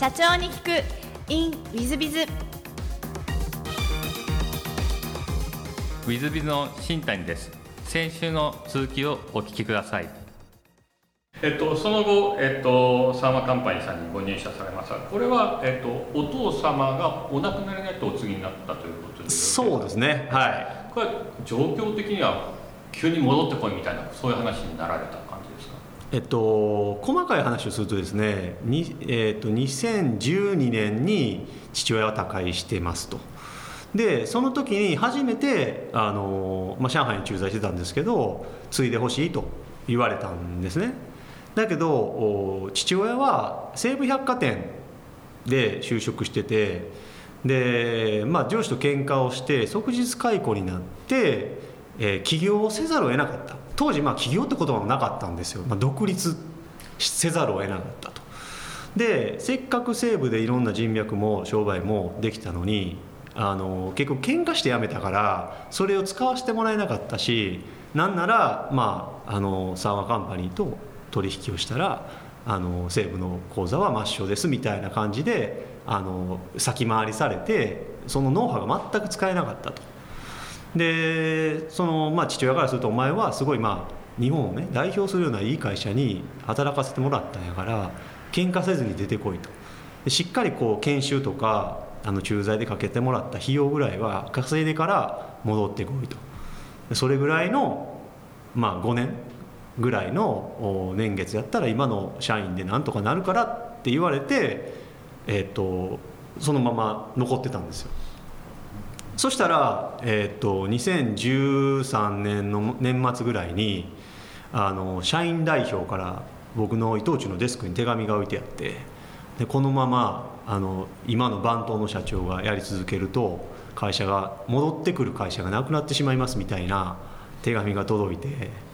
社長に聞く。In ウィズビズウィズビズの新谷です。先週の続きをお聞きください。えっと、その後、えっと、サーマカンパニーさんにご入社されましたこれは、えっと、お父様がお亡くなりになってお継ぎになったということですそうですね。はい。これは状況的には急に戻ってこいみたいなそういう話になられたえっと細かい話をするとですねに、えっと、2012年に父親は他界してますと。でその時に初めてあの、まあ、上海に駐在してたんですけど継いでほしいと言われたんですね。だけど父親は西武百貨店で就職しててで、まあ、上司と喧嘩をして即日解雇になって、えー、起業をせざるを得なかった。当時まあ起業って言葉もなかったんですよ、まあ、独立せざるを得なかったと。でせっかく西部でいろんな人脈も商売もできたのにあの結構喧嘩して辞めたからそれを使わせてもらえなかったしなんなら、まあ、あのサーマカンパニーと取引をしたらあの西部の口座は抹消ですみたいな感じであの先回りされてそのノウハウが全く使えなかったと。でその、まあ、父親からするとお前はすごい、まあ、日本をね代表するようないい会社に働かせてもらったんやから喧嘩せずに出てこいと。でしっかりこう研修とかあの駐在でかけてもらった費用ぐらいは稼いでから戻ってこいと。それぐらいの、まあ、5年ぐらいの年月やったら今の社員でなんとかなるからって言われて、えーと、そのまま残ってたんですよ。そしたら、えーと、2013年の年末ぐらいにあの社員代表から僕の伊藤忠のデスクに手紙が置いてあってでこのままあの今の番頭の社長がやり続けると会社が戻ってくる会社がなくなってしまいますみたいな手紙が届いて。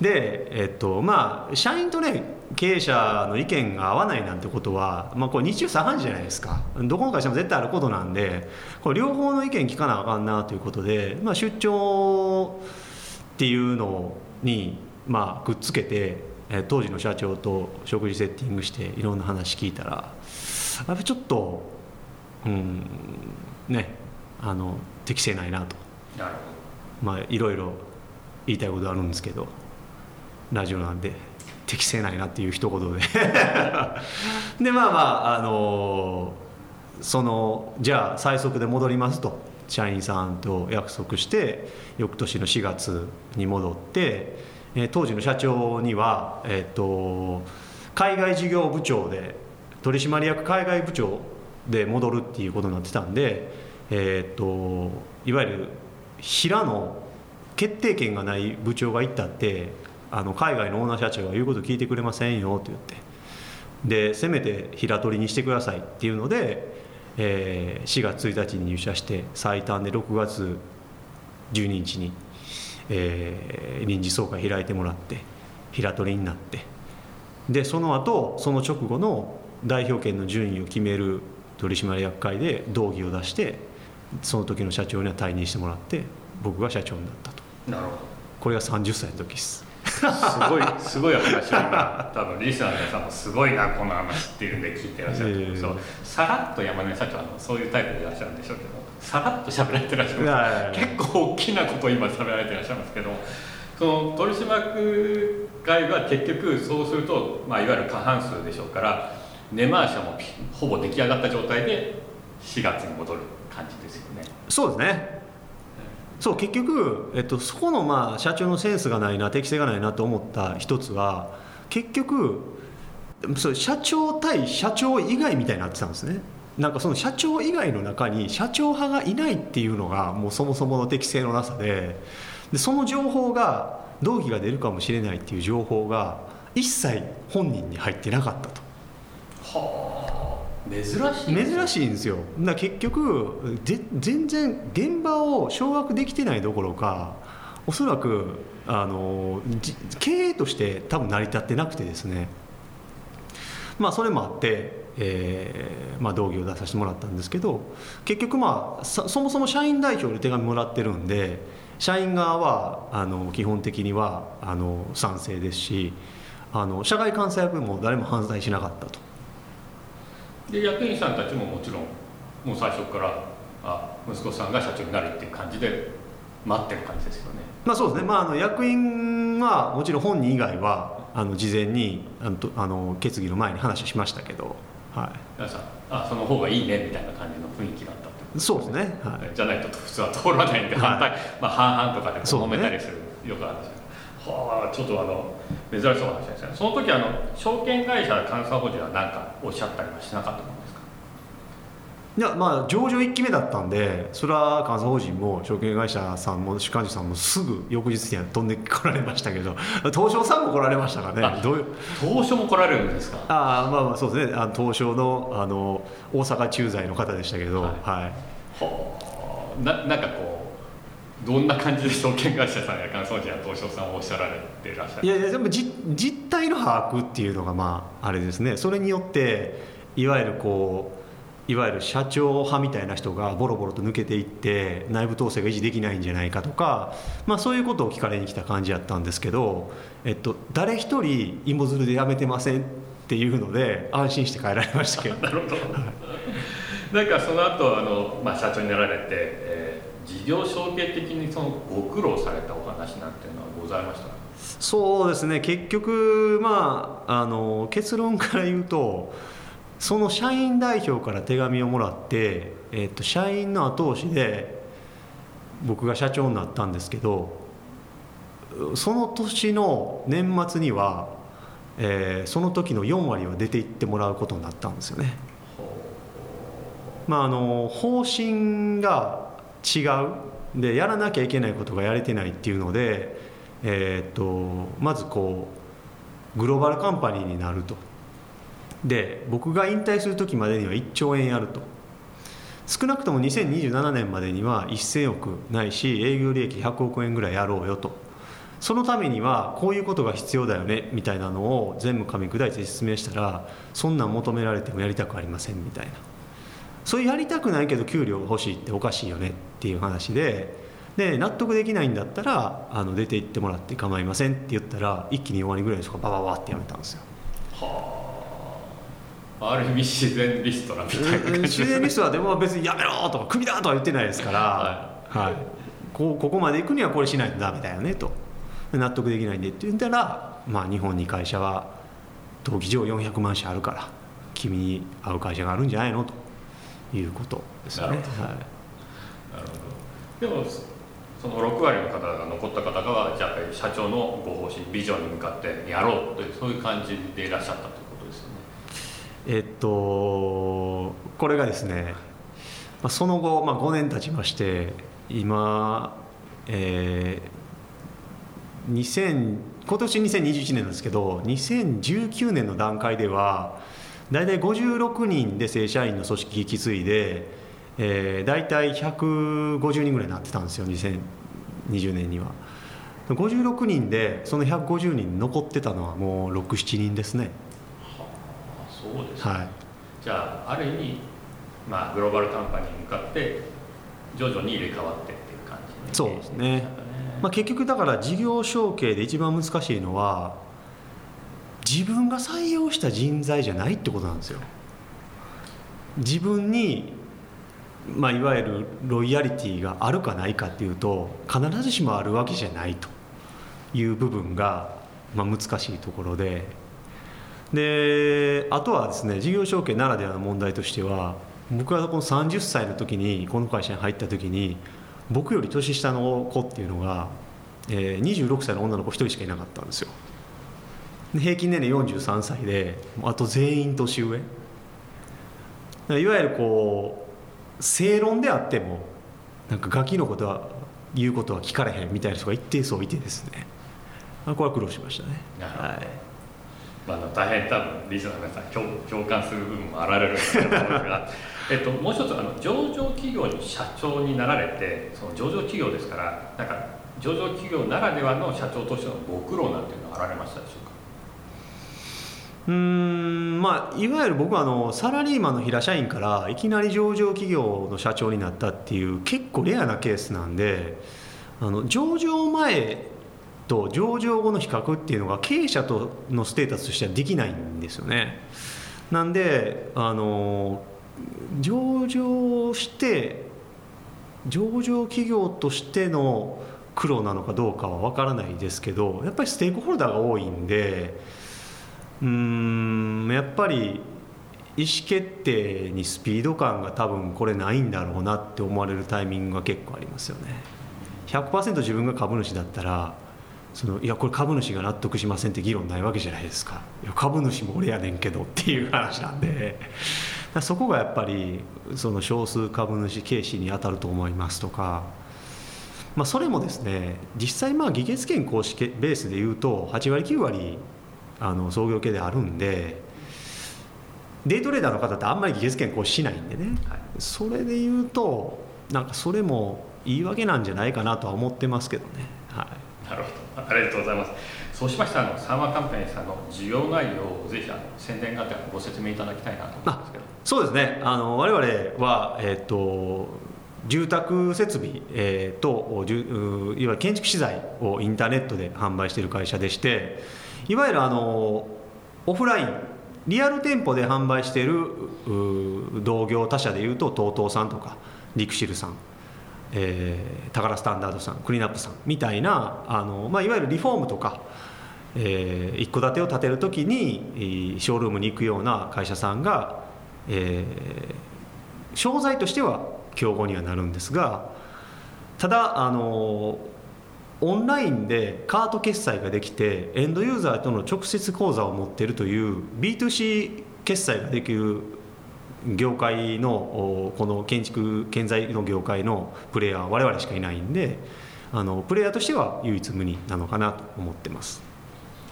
で、えっとまあ、社員とね経営者の意見が合わないなんてことは、まあ、これ日中茶飯事じゃないですか。どこの会社も絶対あることなんでこれ両方の意見聞かなあかんなということで、まあ、出張っていうのに、まあ、くっつけて当時の社長と食事セッティングしていろんな話聞いたらやっぱちょっとうんねあの適正ないなと。まあいろいろ言いたいことあるんですけど。ラジオなんで適正ないなっていう一言で。でまあまああのそのじゃあ最速で戻りますと。社員さんと約束して翌年の4月に戻って、えー、当時の社長には、えーと、海外事業部長で取締役海外部長で戻るっていうことになってたんで、えーといわゆる平の決定権がない部長が行ったってあの海外のオーナー社長が言うこと聞いてくれませんよって言って。でせめて平取りにしてくださいっていうので、えー、4月1日に入社して最短で6月12日に、えー、臨時総会開いてもらって平取りになって。でその後その直後の代表権の順位を決める取締役会で動議を出してその時の社長には退任してもらって僕が社長になったと。なるほど。これが30歳の時ですすごいすごい話を今多分リスナーの皆さんもすごいなこの話っていうんで聞いてらっしゃる、えー、そうさらっと山根社長はそういうタイプでいらっしゃるんでしょうけどさらっと喋られてらっしゃる結構大きなことを今喋られてらっしゃいますけどその取締役会は結局そうすると、まあ、いわゆる過半数でしょうから根回しはもうほぼ出来上がった状態で4月に戻る感じですよね。そうですねそう結局、えっと、そこのまあ社長のセンスがないな適性がないなと思った一つは結局そ社長対社長以外みたいになってたんですねなんかその社長以外の中に社長派がいないっていうのがもうそもそもの適性のなさででその情報が同期が出るかもしれないっていう情報が一切本人に入ってなかったと。はあ珍しい珍しいんですよ。だ結局全然現場を掌握できてないどころかおそらくあの経営として多分成り立ってなくてですね。まあそれもあって、えーまあ、道義を出させてもらったんですけど結局まあそもそも社員代表で手紙もらってるんで社員側はあの基本的にはあの賛成ですしあの社外監査役も誰も反対しなかったと。で役員さんたちももちろんもう最初からあ息子さんが社長になるっていう感じで待ってる感じですよね。まあそうですね、まあ、あの役員はもちろん本人以外はあの事前にあのあの決議の前に話しましたけど、はい、皆さんあその方がいいねみたいな感じの雰囲気だったってそうですね、はい、じゃないと普通は通らないんで反対、はい、まあ、半々とかで揉めたりする、ね、よくあるんですけどはあちょっとあの珍しそうな話ですね。その時あの証券会社監査法人は何かおっしゃったりはしなかったのいやまあ上場1期目だったんでそれは監査法人も証券会社さんも主幹事さんもすぐ翌日には飛んでこられましたけど 東証さんも来られましたからねどう東証も来られるんですか？ああまあまあそうですね。あの東証のあの大阪駐在の方でしたけどはい、はい、ななんかこうどんな感じで証券会社さんや監査法人や東証さんをおっしゃられていらっしゃるいやいやでも実実態の把握っていうのがまああれですね。それによっていわゆるこういわゆる社長派みたいな人がボロボロと抜けていって内部統制が維持できないんじゃないかとか、まあ、そういうことを聞かれに来た感じやったんですけど、えっと、誰一人芋づるで辞めてませんっていうので安心して帰られましたけど。なるほど。なんかその後あの、まあ社長になられて、えー、事業承継的にそのご苦労されたお話なんていうのはございましたそうですね。結局まああの結論から言うとその社員代表から手紙をもらって、えー、と社員の後押しで僕が社長になったんですけどその年の年末には、えー、その時の4割は出ていってもらうことになったんですよね。まあ、あの方針が違う。でやらなきゃいけないことがやれてないっていうので、えー、とまずこうグローバルカンパニーになると。で僕が引退する時までには1兆円やると。少なくとも2027年までには1000億ないし営業利益100億円ぐらいやろうよと。そのためにはこういうことが必要だよねみたいなのを全部噛み砕いて説明したらそんなん求められてもやりたくありませんみたいな。そういうやりたくないけど給料が欲しいっておかしいよねっていう話でで納得できないんだったらあの出て行ってもらって構いませんって言ったら一気に終わりぐらいでそこバババってやめたんですよ。はあ。ある意味自然リストラみたいな感じ。自然リストラでも別にやめろとかクビだとは言ってないですから、はい。はい、こここまで行くにはこれしないとダメだよねと。納得できないんでって言ったら、まあ、日本に会社は登記上400万社あるから君に合う会社があるんじゃないのということですよね。はい、なるほど。でもその6割の方が残った方がじゃあ社長のご方針ビジョンに向かってやろうというそういう感じでいらっしゃったとえっとこれがですねその後、まあ、5年経ちまして今、えー、2000今年2021年なんですけど2019年の段階では大体56人で正社員の組織引き継いで、えー、大体150人ぐらいになってたんですよ2020年には。56人でその150人残ってたのはもう67人ですね。そうです、ね、はい、じゃあある意味、まあ、グローバルカンパニーに向かって徐々に入れ替わってっていう感じ、ね、そうですね、まあ、結局だから事業承継で一番難しいのは自分が採用した人材じゃないってことなんですよ。自分に、まあ、いわゆるロイヤリティがあるかないかっていうと必ずしもあるわけじゃないという部分が、まあ、難しいところで。であとはですね事業承継ならではの問題としては僕はこの30歳の時にこの会社に入った時に僕より年下の子っていうのが、えー、26歳の女の子1人しかいなかったんですよ。平均年齢43歳であと全員年上。いわゆるこう正論であってもなんかガキのことは言うことは聞かれへんみたいな人が一定数いてですね。これは苦労しましたね。はいまあ、大変多分リスナーの皆さん共共感する部分もあられると思うんですが えっと、もう一つあの上場企業に社長になられてその上場企業ですからなんか上場企業ならではの社長としてのご苦労なんていうのはあられましたでし。ょうかうんまあいわゆる僕はあのサラリーマンの平社員からいきなり上場企業の社長になったっていう結構レアなケースなんであの上場前と上場後の比較っていうのが経営者とのステータスとしてはできないんですよね。なんであの上場して上場企業としての苦労なのかどうかは分からないですけどやっぱりステークホルダーが多いんでうんやっぱり意思決定にスピード感が多分これないんだろうなって思われるタイミングが結構ありますよね。100%自分が株主だったらそのいやこれ株主が納得しませんって議論ないわけじゃないですか。いや株主も俺やねんけどっていう話なんで。そこがやっぱりその少数株主軽視に当たると思いますとか、まあ、それもですね実際まあ議決権公式ベースでいうと8割9割あの創業系であるんでデイトレーダーの方ってあんまり議決権行使しないんでね、はい、それで言うとなんかそれも言い訳なんじゃないかなとは思ってますけどね。はい、なるほど。ありがとうございます。そうしました。らあのサーマーカンパニーさんの事業内容をぜひあの宣伝がてらご説明いただきたいなと思うんですけど。そうですね。あの我々は、えーと、住宅設備、えーと、といわゆる建築資材をインターネットで販売している会社でしていわゆるあのオフラインリアル店舗で販売している同業他社でいうと TOTO さんとかリクシルさん、えー、タカラスタンダードさんクリーンアップさんみたいなあの、まあ、いわゆるリフォームとか、えー、一戸建てを建てる時にショールームに行くような会社さんが、えー、商材としては競合にはなるんですがただあのオンラインでカート決済ができてエンドユーザーとの直接口座を持っているという B2C 決済ができる業界のこの建築建材の業界のプレイヤーは我々しかいないんであのプレイヤーとしては唯一無二なのかなと思ってます。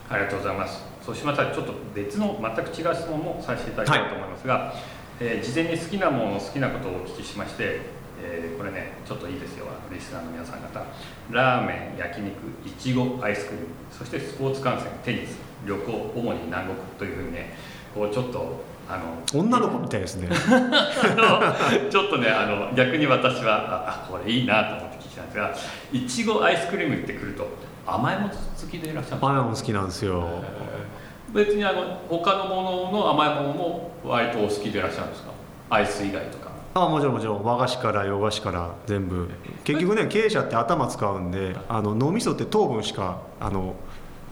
ありがとうございます。そうしましたらちょっと別の全く違う質問もさせていただきたいと思いますが、はい、えー、事前に好きなもの好きなことをお聞きしましてえー、これねちょっといいですよリスナーの皆さん方。ラーメン焼肉いちごアイスクリーム。そしてスポーツ観戦テニス旅行主に南国というふうにねこうちょっとあの女の子みたいですね。ちょっとねあの逆に私はあこれいいなと思って聞いたんですがいちごアイスクリームってくると甘いもの好きでいらっしゃるんですか？甘いもの好きなんですよ。別にあの他のものの甘いものも割とお好きでいらっしゃるんですか？アイス以外とかあもちろんもちろん。和菓子から洋菓子から全部。結局ね経営者って頭使うんであの脳みそって糖分しかあの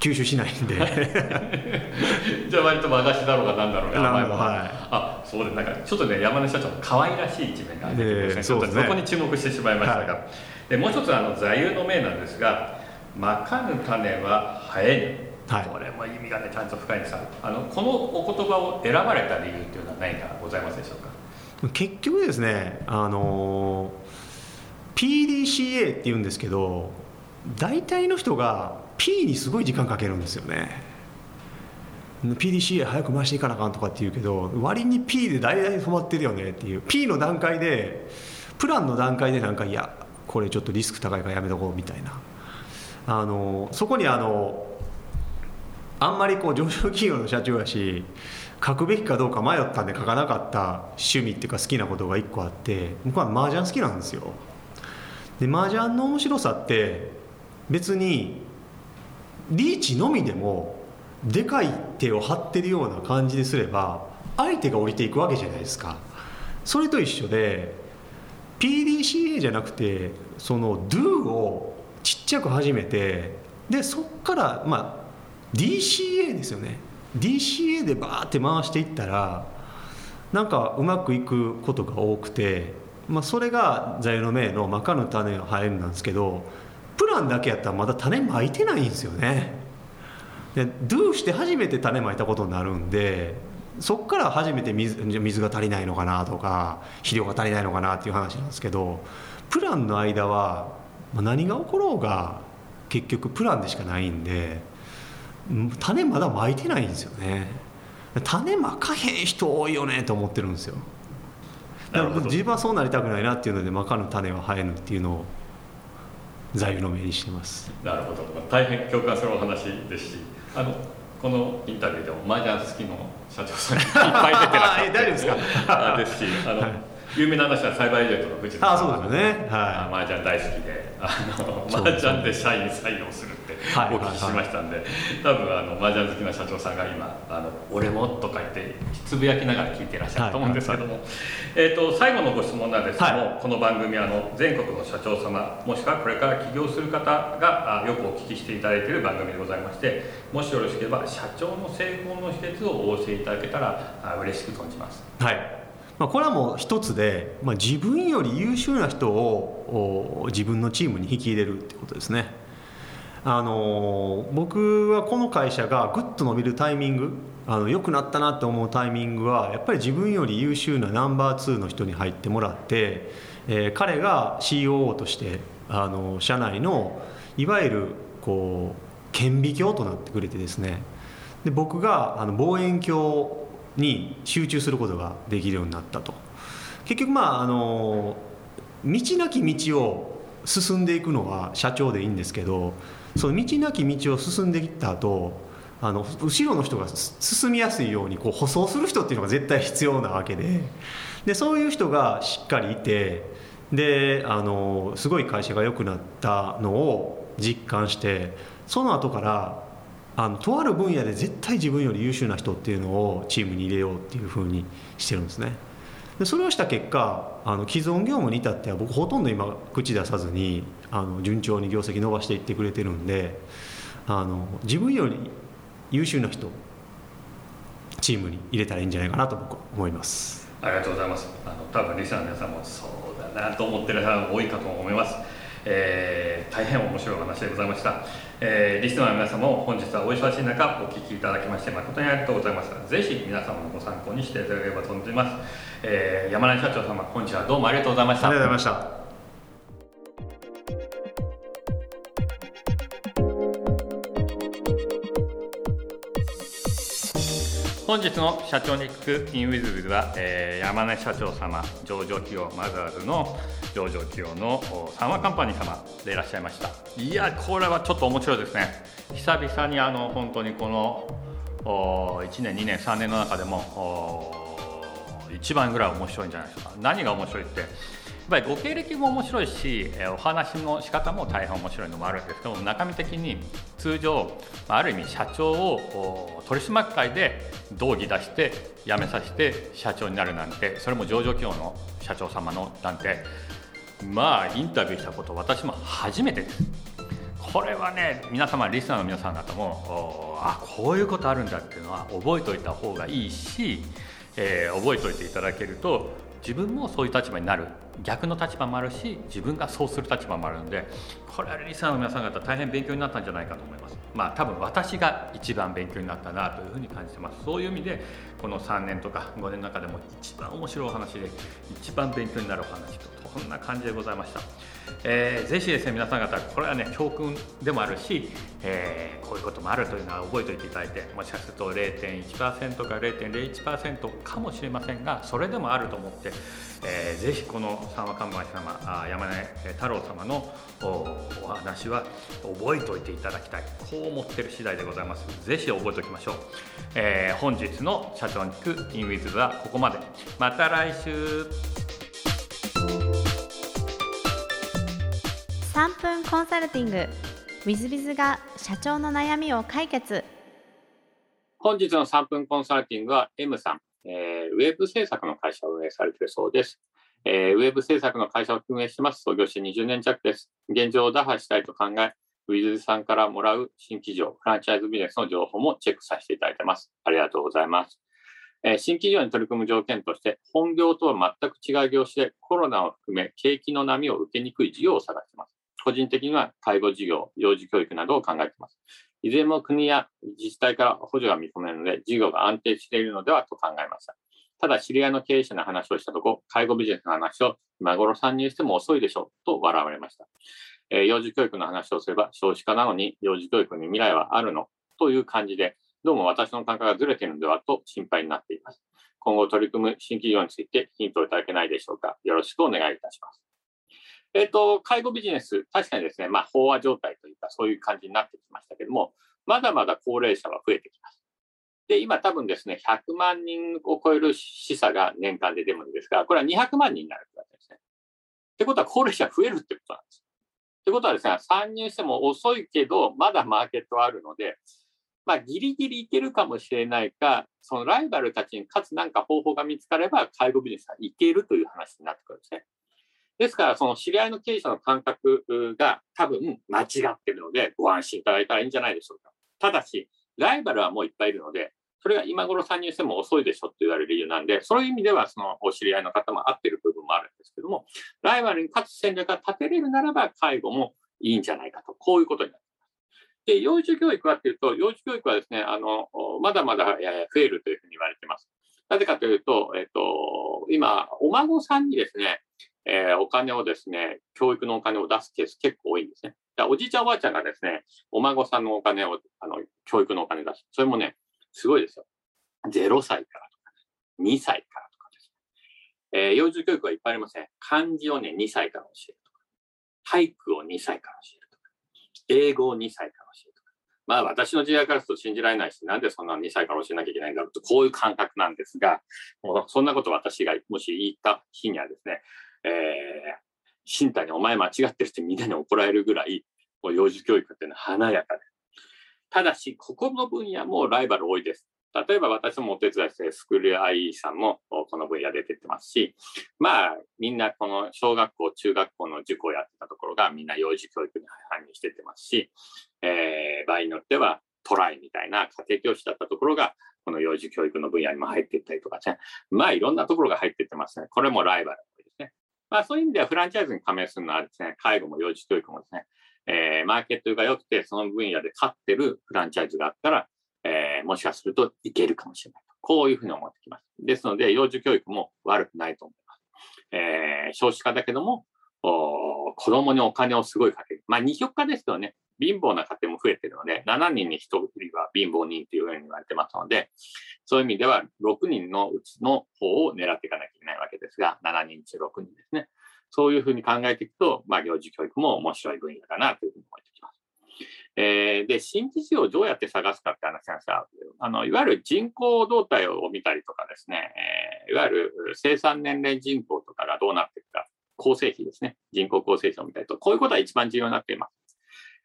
吸収しないんで。じゃあ割と和菓子だろうが何だろうが甘いもの、はい、あそうでなんかちょっとね山根社長の可愛らしい一面が出てきますね、ちょっとそこに注目してしまいましたが、はい、でもう一つあの座右の銘なんですが「まかぬ種は生えぬ」はい、これも意味がねちゃんと深いんです。があのこのお言葉を選ばれた理由っていうのは何かございますでしょうか？結局ですねあの PDCA って言うんですけど大体の人が P にすごい時間かけるんですよね。PDCA 早く回していかなあかんとかって言うけど割に P で大体止まってるよねっていう。P の段階でプランの段階でなんかいやこれちょっとリスク高いからやめとこうみたいな。あのそこにあのあんまりこう上場企業の社長やし書くべきかどうか迷ったんで書かなかった趣味っていうか好きなことが1個あって僕は麻雀好きなんですよ。で麻雀の面白さって別にリーチのみでもでかい手を張ってるような感じですれば相手が降りていくわけじゃないですか。それと一緒で PDCA じゃなくてその Do をちっちゃく始めてでそっからまあ DCA ですよね。DCA でバーって回していったらなんかうまくいくことが多くて、まあ、それが座右の銘の「まかぬ種が生える」なんですけどプランだけやったらまだ種まいてないんですよね。で Do して初めて種まいたことになるんでそこから初めて水水が足りないのかなとか肥料が足りないのかなっていう話なんですけどプランの間は何が起ころうが結局プランでしかないんで。種まだまいてないんですよね。種まかへん人多いよねと思ってるんですよ。だから自分はそうなりたくないなっていうのでまかぬ種は生えぬっていうのを座右の銘にしてます。なるほど。大変共感するお話ですしあのこのインタビューでも麻雀好きの社長さん いっぱい出てらっしゃって大丈夫ですかですしあの、はい、有名な話はサイバーエージェントの藤田さんあそうですよね、はい、麻雀大好きであの麻雀で社員採用するお聞きしましたんで、多分あの麻雀好きな社長さんが今「あの俺も」とか言ってつぶやきながら聞いていらっしゃると思うんですけども、えーと、最後のご質問なんですけども、はい、この番組あの全国の社長様もしくはこれから起業する方がよくお聞きしていただいている番組でございましてもしよろしければ社長の成功の秘訣をお教えいただけたら嬉しく存じます。はい。まあ、これはもう一つで、まあ、自分より優秀な人を自分のチームに引き入れるってことですね。あの僕はこの会社がぐっと伸びるタイミングあの良くなったなって思うタイミングはやっぱり自分より優秀なナンバー2の人に入ってもらって、えー、彼が COO としてあの社内のいわゆるこう顕微鏡となってくれてですね。で僕があの望遠鏡に集中することができるようになったと。結局まああの道なき道を進んでいくのは社長でいいんですけどその道なき道を進んでいった後あの後ろの人が進みやすいようにこう舗装する人っていうのが絶対必要なわけで。でそういう人がしっかりいてであのすごい会社が良くなったのを実感してその後からあのとある分野で絶対自分より優秀な人っていうのをチームに入れようっていうふうにしてるんですねでそれをした結果あの既存業務に至っては僕ほとんど今口出さずにあの順調に業績伸ばしていってくれてるんであの自分より優秀な人チームに入れたらいいんじゃないかなと僕は思います。ありがとうございます。あの多分リスナーの皆さんもそうだなと思ってる方も多いかと思います。えー、大変面白いお話でございました、えー、リスナーの皆様も本日はお忙しい中お聞きいただきまして誠にありがとうございます。ぜひ皆様のご参考にしていただければと思います、えー、山内社長様本日はどうもありがとうございました。ありがとうございました。本日の社長に聞くインウィズビズは、えー、山根社長様上場企業マザーズの上場企業のサンワカンパニー様でいらっしゃいました。いやこれはちょっと面白いですね。久々にあの本当にこの1年2年3年の中でも一番ぐらい面白いんじゃないですか。何が面白いってやっぱりご経歴も面白いしお話の仕方も大変面白いのもあるんですけど中身的に通常ある意味社長を取締役会で道義出して辞めさせて社長になるなんてそれも上場企業の社長様のなんてまあインタビューしたこと私も初めてです。これはね皆様リスナーの皆さん方もあこういうことあるんだっていうのは覚えておいた方がいいし、えー、覚えておいていただけると自分もそういう立場になる。逆の立場もあるし自分がそうする立場もあるのでこれはリスナーの皆さん方大変勉強になったんじゃないかと思います。まあ多分私が一番勉強になったなというふうに感じてます。そういう意味でこの3年とか5年の中でも一番面白いお話で一番勉強になるお話とこんな感じでございました、えー、ぜひですね皆さん方これはね教訓でもあるし、えー、こういうこともあるというのは覚えておいていただいてもしかすると0.1%か0.01%かもしれませんがそれでもあると思って、えー、ぜひこの三和看板様山根太郎様のお話は覚えておいていただきたい。こう思ってる次第でございます。ぜひ覚えておきましょう、えー、本日の社長に聞く in with はここまで。また来週。3分コンサルティング。w i i z が社長の悩みを解決。本日の3分コンサルティングは M さん、えー、ウェブ制作の会社を運営されているそうです、えー、ウェブ制作の会社を運営してます。創業して20年弱です。現状を打破したいと考え w i z さんからもらう新規業フランチャイズビジネスの情報もチェックさせていただいてます。ありがとうございます。え新企業に取り組む条件として、本業とは全く違う業種でコロナを含め景気の波を受けにくい事業を探しています。個人的には介護事業、幼児教育などを考えています。いずれも国や自治体から補助が見込めるので、事業が安定しているのではと考えました。ただ、知り合いの経営者の話をしたとこ、介護ビジネスの話を今頃参入しても遅いでしょうと笑われました。えー、幼児教育の話をすれば少子化なのに幼児教育に未来はあるのという感じで、どうも私の感覚がずれているのではと心配になっています。今後取り組む新企業についてヒントをいただけないでしょうか。よろしくお願いいたします。えっ、ー、と、介護ビジネス、確かにですね、まあ、飽和状態というか、そういう感じになってきましたけども、まだまだ高齢者は増えてきます。で、今多分ですね、100万人を超える死者が年間で出るんですが、これは200万人になるわけですね。ってことは高齢者増えるってことなんです。ということはですね、参入しても遅いけど、まだマーケットはあるので、まあ、ギリギリいけるかもしれないか、そのライバルたちにかつ何か方法が見つかれば、介護ビジネスはいけるという話になってくるんですね。ですから、その知り合いの経営者の感覚が多分間違ってるので、ご安心いただいたらいいんじゃないでしょうか。ただし、ライバルはもういっぱいいるので、それが今頃参入しても遅いでしょって言われる理由なんで、そういう意味では、そのお知り合いの方も合ってる部分もあるんですけども、ライバルに勝つ戦略が立てれるならば、介護もいいんじゃないかと、こういうことになります。で、幼児教育はっていうと、幼児教育はですね、あの、まだまだ増えるというふうに言われています。なぜかというと、えっと、今、お孫さんにですね、えー、お金をですね、教育のお金を出すケース結構多いんですね。おじいちゃんおばあちゃんがですね、お孫さんのお金を、あの、教育のお金出す。それもね、すごいですよ。0歳からとか、ね2歳からとかですね。えー、幼児教育はいっぱいありません。漢字をね、2歳から教えるとか、俳句を2歳から教えるとか、英語を2歳から教えるとか。まあ私の時代からすると信じられないし、なんでそんな2歳から教えなきゃいけないんだろうと、こういう感覚なんですが、もうそんなこと私がもし言った日にはですね、えー、身体にお前間違ってるってみんなに怒られるぐらい、幼児教育っていうのは華やかで。ただし、ここの分野もライバル多いです。例えば私もお手伝いして、スクール IE さんもこの分野出てってますし、まあ、みんなこの小学校、中学校の塾をやってたところがみんな幼児教育に搬入してってますし、えー、場合によってはトライみたいな家庭教師だったところが、この幼児教育の分野にも入っていったりとかね、まあいろんなところが入っていってますね。これもライバル。まあそういう意味ではフランチャイズに加盟するのはですね、介護も幼児教育もですね、えー、マーケットが良くて、その分野で勝ってるフランチャイズがあったら、えー、もしかするといけるかもしれないと。こういうふうに思ってきます。ですので、幼児教育も悪くないと思います。えー、少子化だけども、お子供にお金をすごいかける。まあ、二極化ですとね、貧乏な家庭も増えてるので、7人に1人は貧乏人というふうに言われてますので、そういう意味では6人のうちの方を狙っていかなきゃいけないわけですが、7人中6人ですね。そういうふうに考えていくと、まあ、幼児教育も面白い分野だなというふうに思ってきます。えー、で、新規事業をどうやって探すかって話なんですが、あの、いわゆる人口動態を見たりとかですね、えー、いわゆる生産年齢人口とかがどうなっていくか、構成比ですね、人口構成比を見たりと、こういうことは一番重要になっています。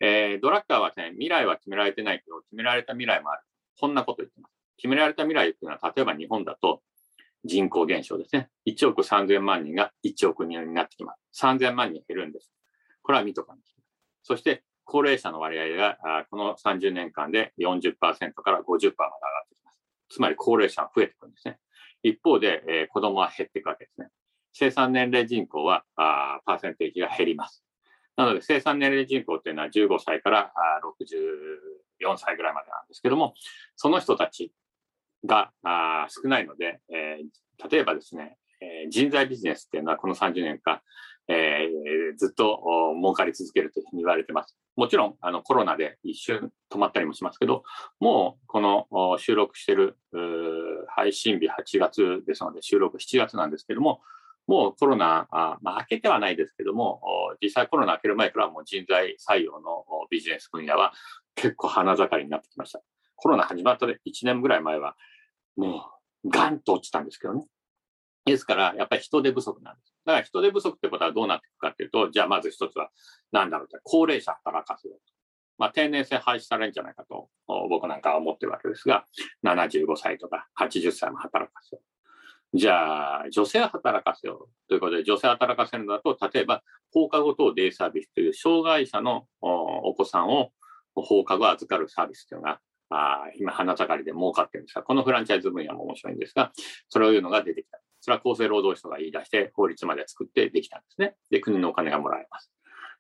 えー、ドラッカーはね、未来は決められてないけど、決められた未来もある。こんなこと言ってます。決められた未来っていうのは、例えば日本だと人口減少ですね。1億3000万人が1億人になってきます。3000万人減るんです。これは見とかなきそして、高齢者の割合がこの30年間で40%から50%まで上がってきます。つまり高齢者が増えていくんですね。一方で、えー、子供は減っていくわけですね。生産年齢人口はあパーセンテージが減ります。なので生産年齢人口っていうのは15歳から64歳ぐらいまでなんですけども、その人たちが少ないので、え、例えばですね、え、人材ビジネスっていうのはこの30年間、えー、ずっと儲かり続けるというふうに言われてます。もちろん、あの、コロナで一瞬止まったりもしますけど、もう、この収録してる、配信日8月ですので、収録7月なんですけども、もうコロナ、あまあ、明けてはないですけども、実際コロナ明ける前からもう人材採用のビジネス分野は結構花盛りになってきました。コロナ始まった1年ぐらい前は、もうガンと落ちたんですけどね。ですから、やっぱり人手不足なんです。だから人手不足ってことはどうなっていくかっていうと、じゃあまず一つは何だろうって、高齢者働かせようと。まあ、定年制廃止されるんじゃないかと、僕なんかは思ってるわけですが、75歳とか80歳も働かせよう。じゃあ、女性は働かせようということで、女性働かせるのだと、例えば、放課後等デイサービスという、障害者のお子さんを放課後預かるサービスというのが、あ今、花盛りで儲かってるんですが、このフランチャイズ分野も面白いんですが、それをいうのが出てきた。それは厚生労働省が言い出して法律まで作ってできたんですね。で、国のお金がもらえます。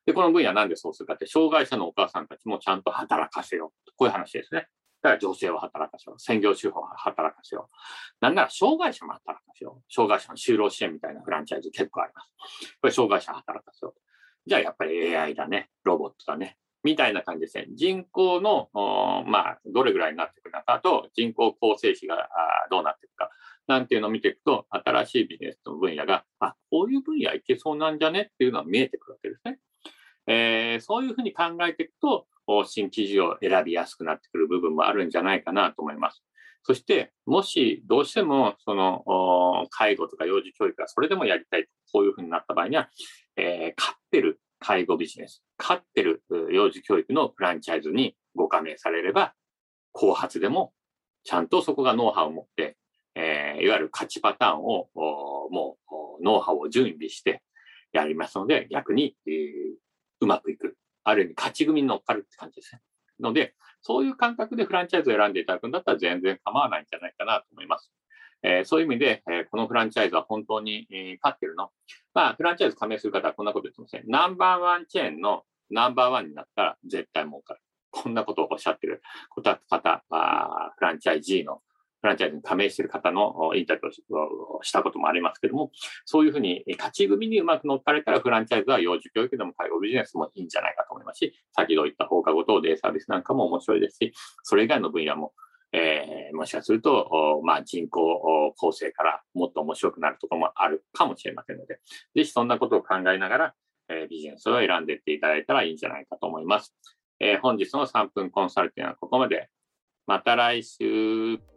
で、この分野なんでそうするかって、障害者のお母さんたちもちゃんと働かせよう。こういう話ですね。だから女性を働かせよう。専業主婦を働かせよう。なんなら障害者も働かせよう。障害者の就労支援みたいなフランチャイズ結構あります。これ障害者働かせよう。じゃあやっぱり AI だね。ロボットだね。みたいな感じですね。人口の、まあ、どれぐらいになってくるのかと、人口構成比がどうなっていくか。なんていうのを見ていくと、新しいビジネスの分野が、あ、こういう分野いけそうなんじゃね？っていうのは見えてくるわけですね。えー、そういうふうに考えていくと、新規事を選びやすくなってくる部分もあるんじゃないかなと思います。そして、もしどうしても、その、介護とか幼児教育がそれでもやりたいと、こういうふうになった場合には、えー、勝ってる介護ビジネス、勝ってる幼児教育のフランチャイズにご加盟されれば、後発でもちゃんとそこがノウハウを持って、えー、いわゆる勝ちパターンをもうノウハウを準備してやりますので、逆に、えー、うまくいく。ある意味勝ち組に乗っかるって感じですね。ので、そういう感覚でフランチャイズを選んでいただくんだったら全然構わないんじゃないかなと思います。えー、そういう意味で、えー、このフランチャイズは本当に、えー、勝ってるの？まあ、フランチャイズ加盟する方はこんなこと言ってますね。ナンバーワンチェーンのナンバーワンになったら絶対儲かる。こんなことをおっしゃってる方、フランチャイジーのフランチャイズに加盟している方のインタビューをしたこともありますけども、そういうふうに勝ち組にうまく乗っかれたら、フランチャイズは幼児教育でも介護ビジネスもいいんじゃないかと思いますし、先ほど言った放課後等デイサービスなんかも面白いですし、それ以外の分野も、えー、もしかすると、まあ、人口構成からもっと面白くなるところもあるかもしれませんので、ぜひそんなことを考えながら、えー、ビジネスを選んでいっていただいたらいいんじゃないかと思います。えー、本日の3分コンサルティングはここまで。また来週。